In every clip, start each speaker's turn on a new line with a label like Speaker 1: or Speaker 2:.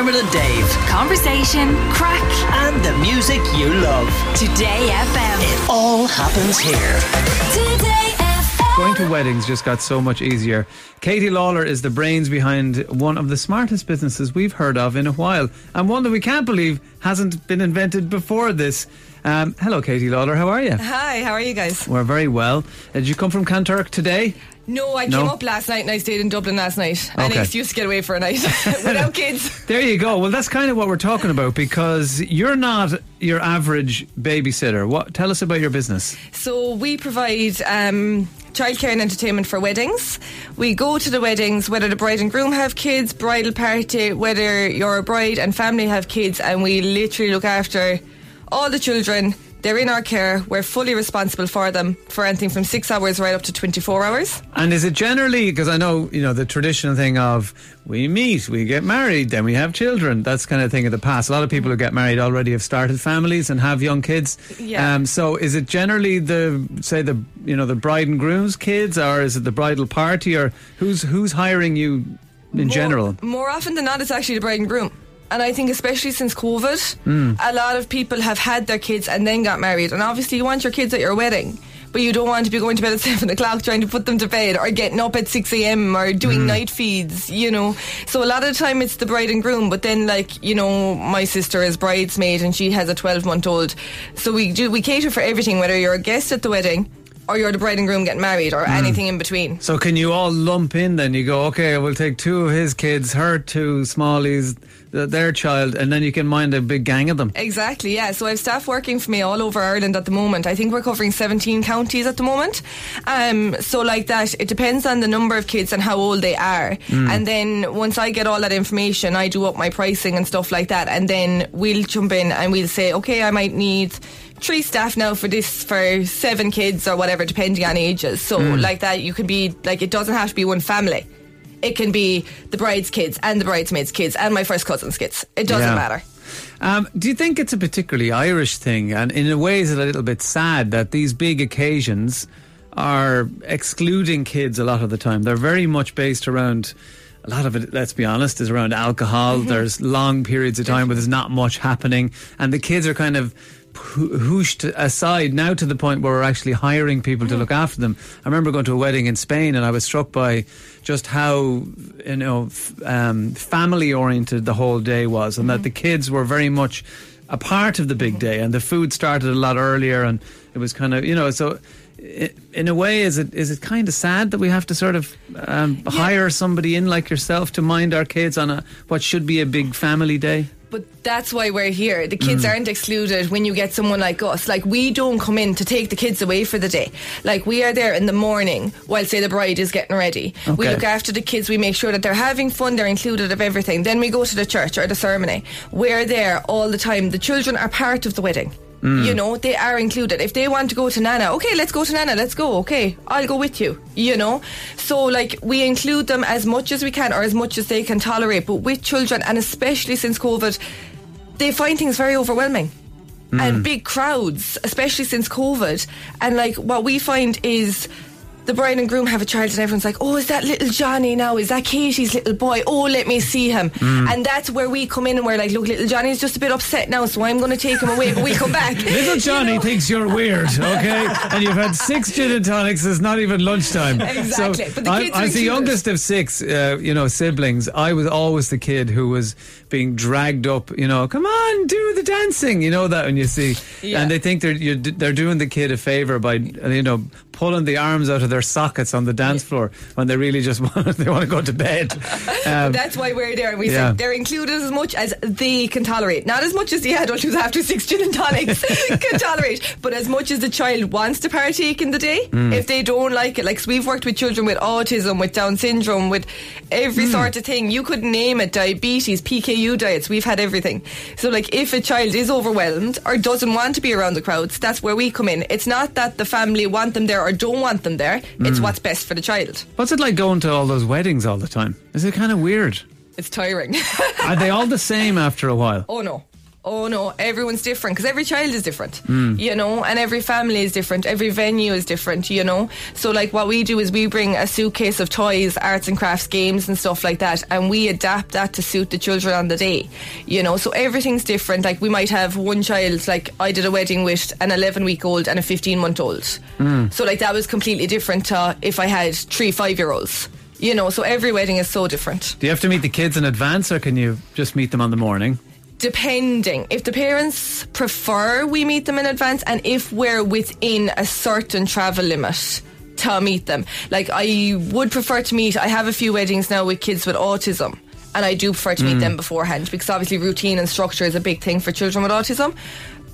Speaker 1: Dermot and Dave.
Speaker 2: Conversation, crack,
Speaker 1: And the music you love.
Speaker 2: Today FM.
Speaker 1: It all happens here.
Speaker 2: Today FM.
Speaker 3: Going to weddings just got so much easier. Katie Lawlor is the brains behind one of the smartest businesses we've heard of in a while, and one that we can't believe hasn't been invented before this. Um, hello, Katie Lawlor. How are you?
Speaker 4: Hi, how are you guys?
Speaker 3: We're very well. Uh, Did you come from Kanturk today?
Speaker 4: No, I
Speaker 3: No?
Speaker 4: came up last night and I stayed in Dublin last night.
Speaker 3: Okay.
Speaker 4: An excuse to get away for a night without kids.
Speaker 3: There you go. Well, that's kind of what we're talking about because you're not your average babysitter. What? Tell us about your business.
Speaker 4: So we provide um, childcare and entertainment for weddings. We go to the weddings, whether the bride and groom have kids, bridal party, whether your bride and family have kids, and we literally look after all the children. They're in our care. We're fully responsible for them for anything from six hours right up to 24 hours.
Speaker 3: And is it generally because I know you know the traditional thing of we meet, we get married, then we have children. That's kind of thing of the past. A lot of people who get married already have started families and have young kids.
Speaker 4: Yeah.
Speaker 3: Um, so is it generally the say the you know the bride and groom's kids, or is it the bridal party, or who's who's hiring you in
Speaker 4: More-
Speaker 3: general?
Speaker 4: More often than not, it's actually the bride and groom. And I think, especially since COVID,
Speaker 3: Hmm.
Speaker 4: a lot of people have had their kids and then got married. And obviously, you want your kids at your wedding, but you don't want to be going to bed at seven o'clock trying to put them to bed or getting up at 6 a.m. or doing night feeds, you know. So a lot of the time, it's the bride and groom. But then, like, you know, my sister is bridesmaid and she has a 12 month old. So we do, we cater for everything, whether you're a guest at the wedding or you're the bride and groom getting married or anything in between.
Speaker 3: So can you all lump in then? You go, okay, we'll take two of his kids, her two smallies, th- their child, and then you can mind a big gang of them.
Speaker 4: Exactly, yeah. So I have staff working for me all over Ireland at the moment. I think we're covering 17 counties at the moment. Um, so like that, it depends on the number of kids and how old they are. And then once I get all that information, I do up my pricing and stuff like that. And then we'll jump in and we'll say, okay, I might need three staff now for this for seven kids or whatever, depending on ages. So like that, you can be like, it doesn't have to be one family. It can be the bride's kids and the bridesmaids' kids and my first cousin's kids. It doesn't
Speaker 3: Yeah.
Speaker 4: matter.
Speaker 3: Um, do you think it's a particularly Irish thing? And in a way, is it a little bit sad that these big occasions are excluding kids a lot of the time? They're very much based around. A lot of it, let's be honest, is around alcohol.
Speaker 4: Mm-hmm.
Speaker 3: There's long periods of time where there's not much happening, and the kids are kind of hooshed aside now to the point where we're actually hiring people
Speaker 4: Mm-hmm.
Speaker 3: to look after them. I remember going to a wedding in Spain, and I was struck by just how you know f- um, family oriented the whole day was, and
Speaker 4: Mm-hmm.
Speaker 3: that the kids were very much a part of the big day, and the food started a lot earlier, and it was kind of you know so. In a way, is it is it kind of sad that we have to sort of um, hire somebody in like yourself to mind our kids on a what should be a big family day?
Speaker 4: But that's why we're here. The kids aren't excluded when you get someone like us. Like, we don't come in to take the kids away for the day. Like, we are there in the morning while, say, the bride is getting ready. We look after the kids. We make sure that they're having fun. They're included of everything. Then we go to the church or the ceremony. We're there all the time. The children are part of the wedding. Mm. You know, they are included. If they want to go to Nana, okay, let's go to Nana, let's go, okay, I'll go with you, you know? So, like, we include them as much as we can or as much as they can tolerate. But with children, and especially since COVID, they find things very overwhelming. And mm. big crowds, especially since COVID. And like what we find is the bride and groom have a child and everyone's like, oh, is that little Johnny now? Is that Katie's little boy? Oh, let me see him. And that's where we come in and we're like, look, little Johnny's just a bit upset now, so I'm going to take him away, but we come back.
Speaker 3: Little
Speaker 4: You
Speaker 3: Johnny
Speaker 4: know?
Speaker 3: thinks you're weird, okay? and you've had six gin and tonics. It's not even lunchtime.
Speaker 4: Exactly,
Speaker 3: So
Speaker 4: but the kids are
Speaker 3: as the youngest of six, uh, you know, siblings, I was always the kid who was being dragged up. You know, come on, do the dancing. You know that when you see,
Speaker 4: Yeah.
Speaker 3: and they think they're you're, they're doing the kid a favor by you know pulling the arms out of their sockets on the dance floor when they really just want they want to go to bed. Um,
Speaker 4: That's why we're there. We
Speaker 3: Yeah.
Speaker 4: say they're included as much as they can tolerate. Not as much as the adult who's after six gin and tonics can tolerate, but as much as the child wants to partake in the day.
Speaker 3: Mm.
Speaker 4: If they don't like it, like so we've worked with children with autism, with Down syndrome, with every
Speaker 3: Mm.
Speaker 4: sort of thing. You could name it, diabetes, PKU diets. We've had everything. So like if a child is overwhelmed or doesn't want to be around the crowds, that's where we come in. It's not that the family want them there or don't want them there. It's
Speaker 3: Mm.
Speaker 4: what's best for the child.
Speaker 3: what's it like going to all those weddings all the time? Is it kind of weird?
Speaker 4: It's tiring.
Speaker 3: Are they all the same after a while?
Speaker 4: oh no. Oh no, everyone's different because every child is different,
Speaker 3: Hmm.
Speaker 4: you know, and every family is different. Every venue is different, you know. So like what we do is we bring a suitcase of toys, arts and crafts, games and stuff like that, and we adapt that to suit the children on the day, you know. So everything's different. Like we might have one child, like I did a wedding with an 11 week old and a 15 month old. So like that was completely different to if I had three five year olds. You know, so every wedding is so different.
Speaker 3: Do you have to meet the kids in advance, or can you just meet them on the morning?
Speaker 4: Depending. If the parents prefer we meet them in advance and if we're within a certain travel limit to meet them. Like i would prefer to meet i have a few weddings now with kids with autism and i do prefer to meet mm. them beforehand because obviously routine and structure is a big thing for children with autism.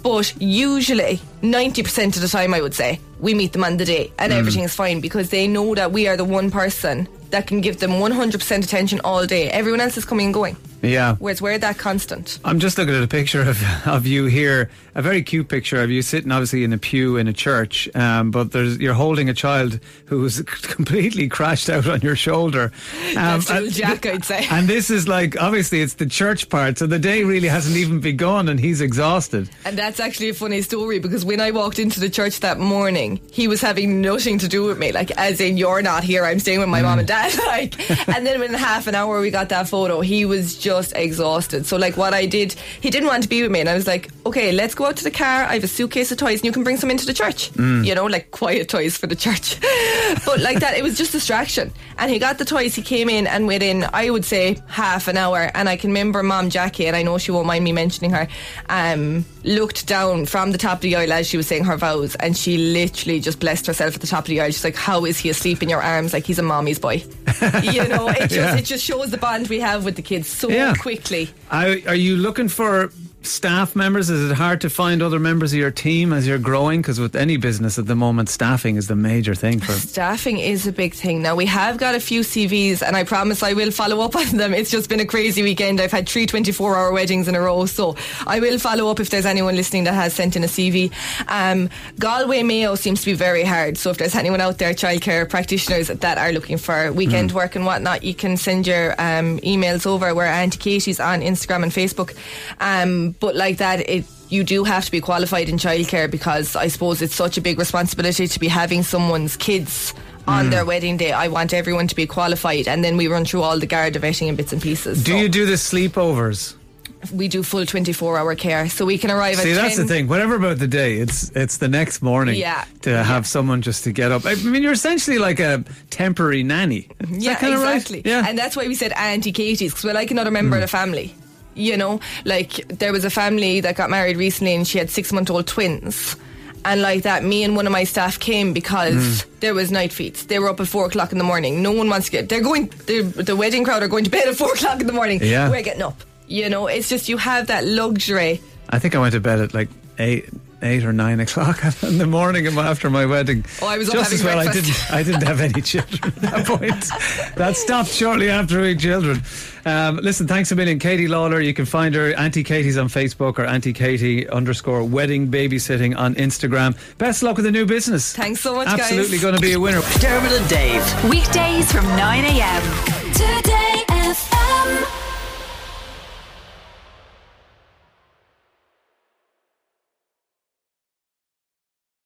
Speaker 4: But usually 90% of the time i would say we meet them on the day and mm. everything is fine because they know that we are the one person that can give them 100% attention all day. Everyone else is coming and going
Speaker 3: Yeah.
Speaker 4: Whereas we're that constant.
Speaker 3: I'm just looking at a picture of, of you here, a very cute picture of you sitting obviously in a pew in a church, um, but there's you're holding a child who's completely crashed out on your shoulder. Um,
Speaker 4: That's little
Speaker 3: and-
Speaker 4: Jack, I'd say.
Speaker 3: And this is like obviously it's the church part, so the day really hasn't even begun, and he's exhausted.
Speaker 4: And that's actually a funny story because when I walked into the church that morning, he was having nothing to do with me. Like, as in, you're not here, I'm staying with my mom and dad. Like, and then within half an hour we got that photo, he was just exhausted. So, like, what I did, he didn't want to be with me. And I was like, okay, let's go out to the car. I have a suitcase of toys and you can bring some into the church. You know, like quiet toys for the church. but like that, it was just distraction. And he got the toys, he came in, and within, I would say, half an hour. And I can remember Mom Jackie, and I know she won't mind me mentioning her, um, looked down from the top of the aisle as she was saying her vows, and she literally just blessed herself at the top of the aisle. She's like, How is he asleep in your arms? Like he's a mommy's boy. you know, it just,
Speaker 3: Yeah.
Speaker 4: it just shows the bond we have with the kids so
Speaker 3: Yeah.
Speaker 4: quickly.
Speaker 3: I, are you looking for staff members? Is it hard to find other members of your team as you're growing? Because with any business at the moment, staffing is the major thing for.
Speaker 4: Staffing is a big thing. Now, we have got a few CVs, and I promise I will follow up on them. It's just been a crazy weekend. I've had three 24 hour weddings in a row, so I will follow up if there's anyone listening that has sent in a CV. Um, Galway Mayo seems to be very hard, so if there's anyone out there, childcare practitioners that are looking for weekend work and whatnot, you can send your um, emails over. We're Auntie Katie's on Instagram and Facebook. Um, but like that, it you do have to be qualified in childcare because I suppose it's such a big responsibility to be having someone's kids on hmm. their wedding day. I want everyone to be qualified, and then we run through all the Garda vetting and bits and pieces.
Speaker 3: Do
Speaker 4: So
Speaker 3: you do the sleepovers?
Speaker 4: we do full 24 hour care, so we can arrive
Speaker 3: See,
Speaker 4: at
Speaker 3: that's
Speaker 4: 10.
Speaker 3: the thing. Whatever about the day, it's it's the next morning.
Speaker 4: Yeah.
Speaker 3: To have someone just to get up. I mean, you're essentially like a temporary nanny. Is
Speaker 4: Yeah,
Speaker 3: that kinda right?
Speaker 4: exactly.
Speaker 3: Yeah.
Speaker 4: And that's why we said Auntie Katie's because we're like another member of the family. You know, like there was a family that got married recently and she had six month old twins. And like that, me and one of my staff came because mm. there was night feeds. They were up at four o'clock in the morning. No one wants to get. They're going. The the wedding crowd are going to bed at four o'clock in the morning.
Speaker 3: Yeah.
Speaker 4: we're getting up. You know, it's just you have that luxury.
Speaker 3: I think I went to bed at like eight. Eight or nine o'clock in the morning after my wedding.
Speaker 4: Oh, I was up
Speaker 3: just
Speaker 4: having
Speaker 3: as well.
Speaker 4: breakfast.
Speaker 3: I didn't. I didn't have any children at that point. That stopped shortly after we had children. Um, listen, thanks a million, Katie Lawlor. You can find her Auntie Katie's on Facebook or Auntie Katie underscore Wedding Babysitting on Instagram. Best luck with the new business.
Speaker 4: Thanks so much.
Speaker 3: Absolutely going to be a winner.
Speaker 1: Dermot and Dave.
Speaker 2: Weekdays from 9 a.m.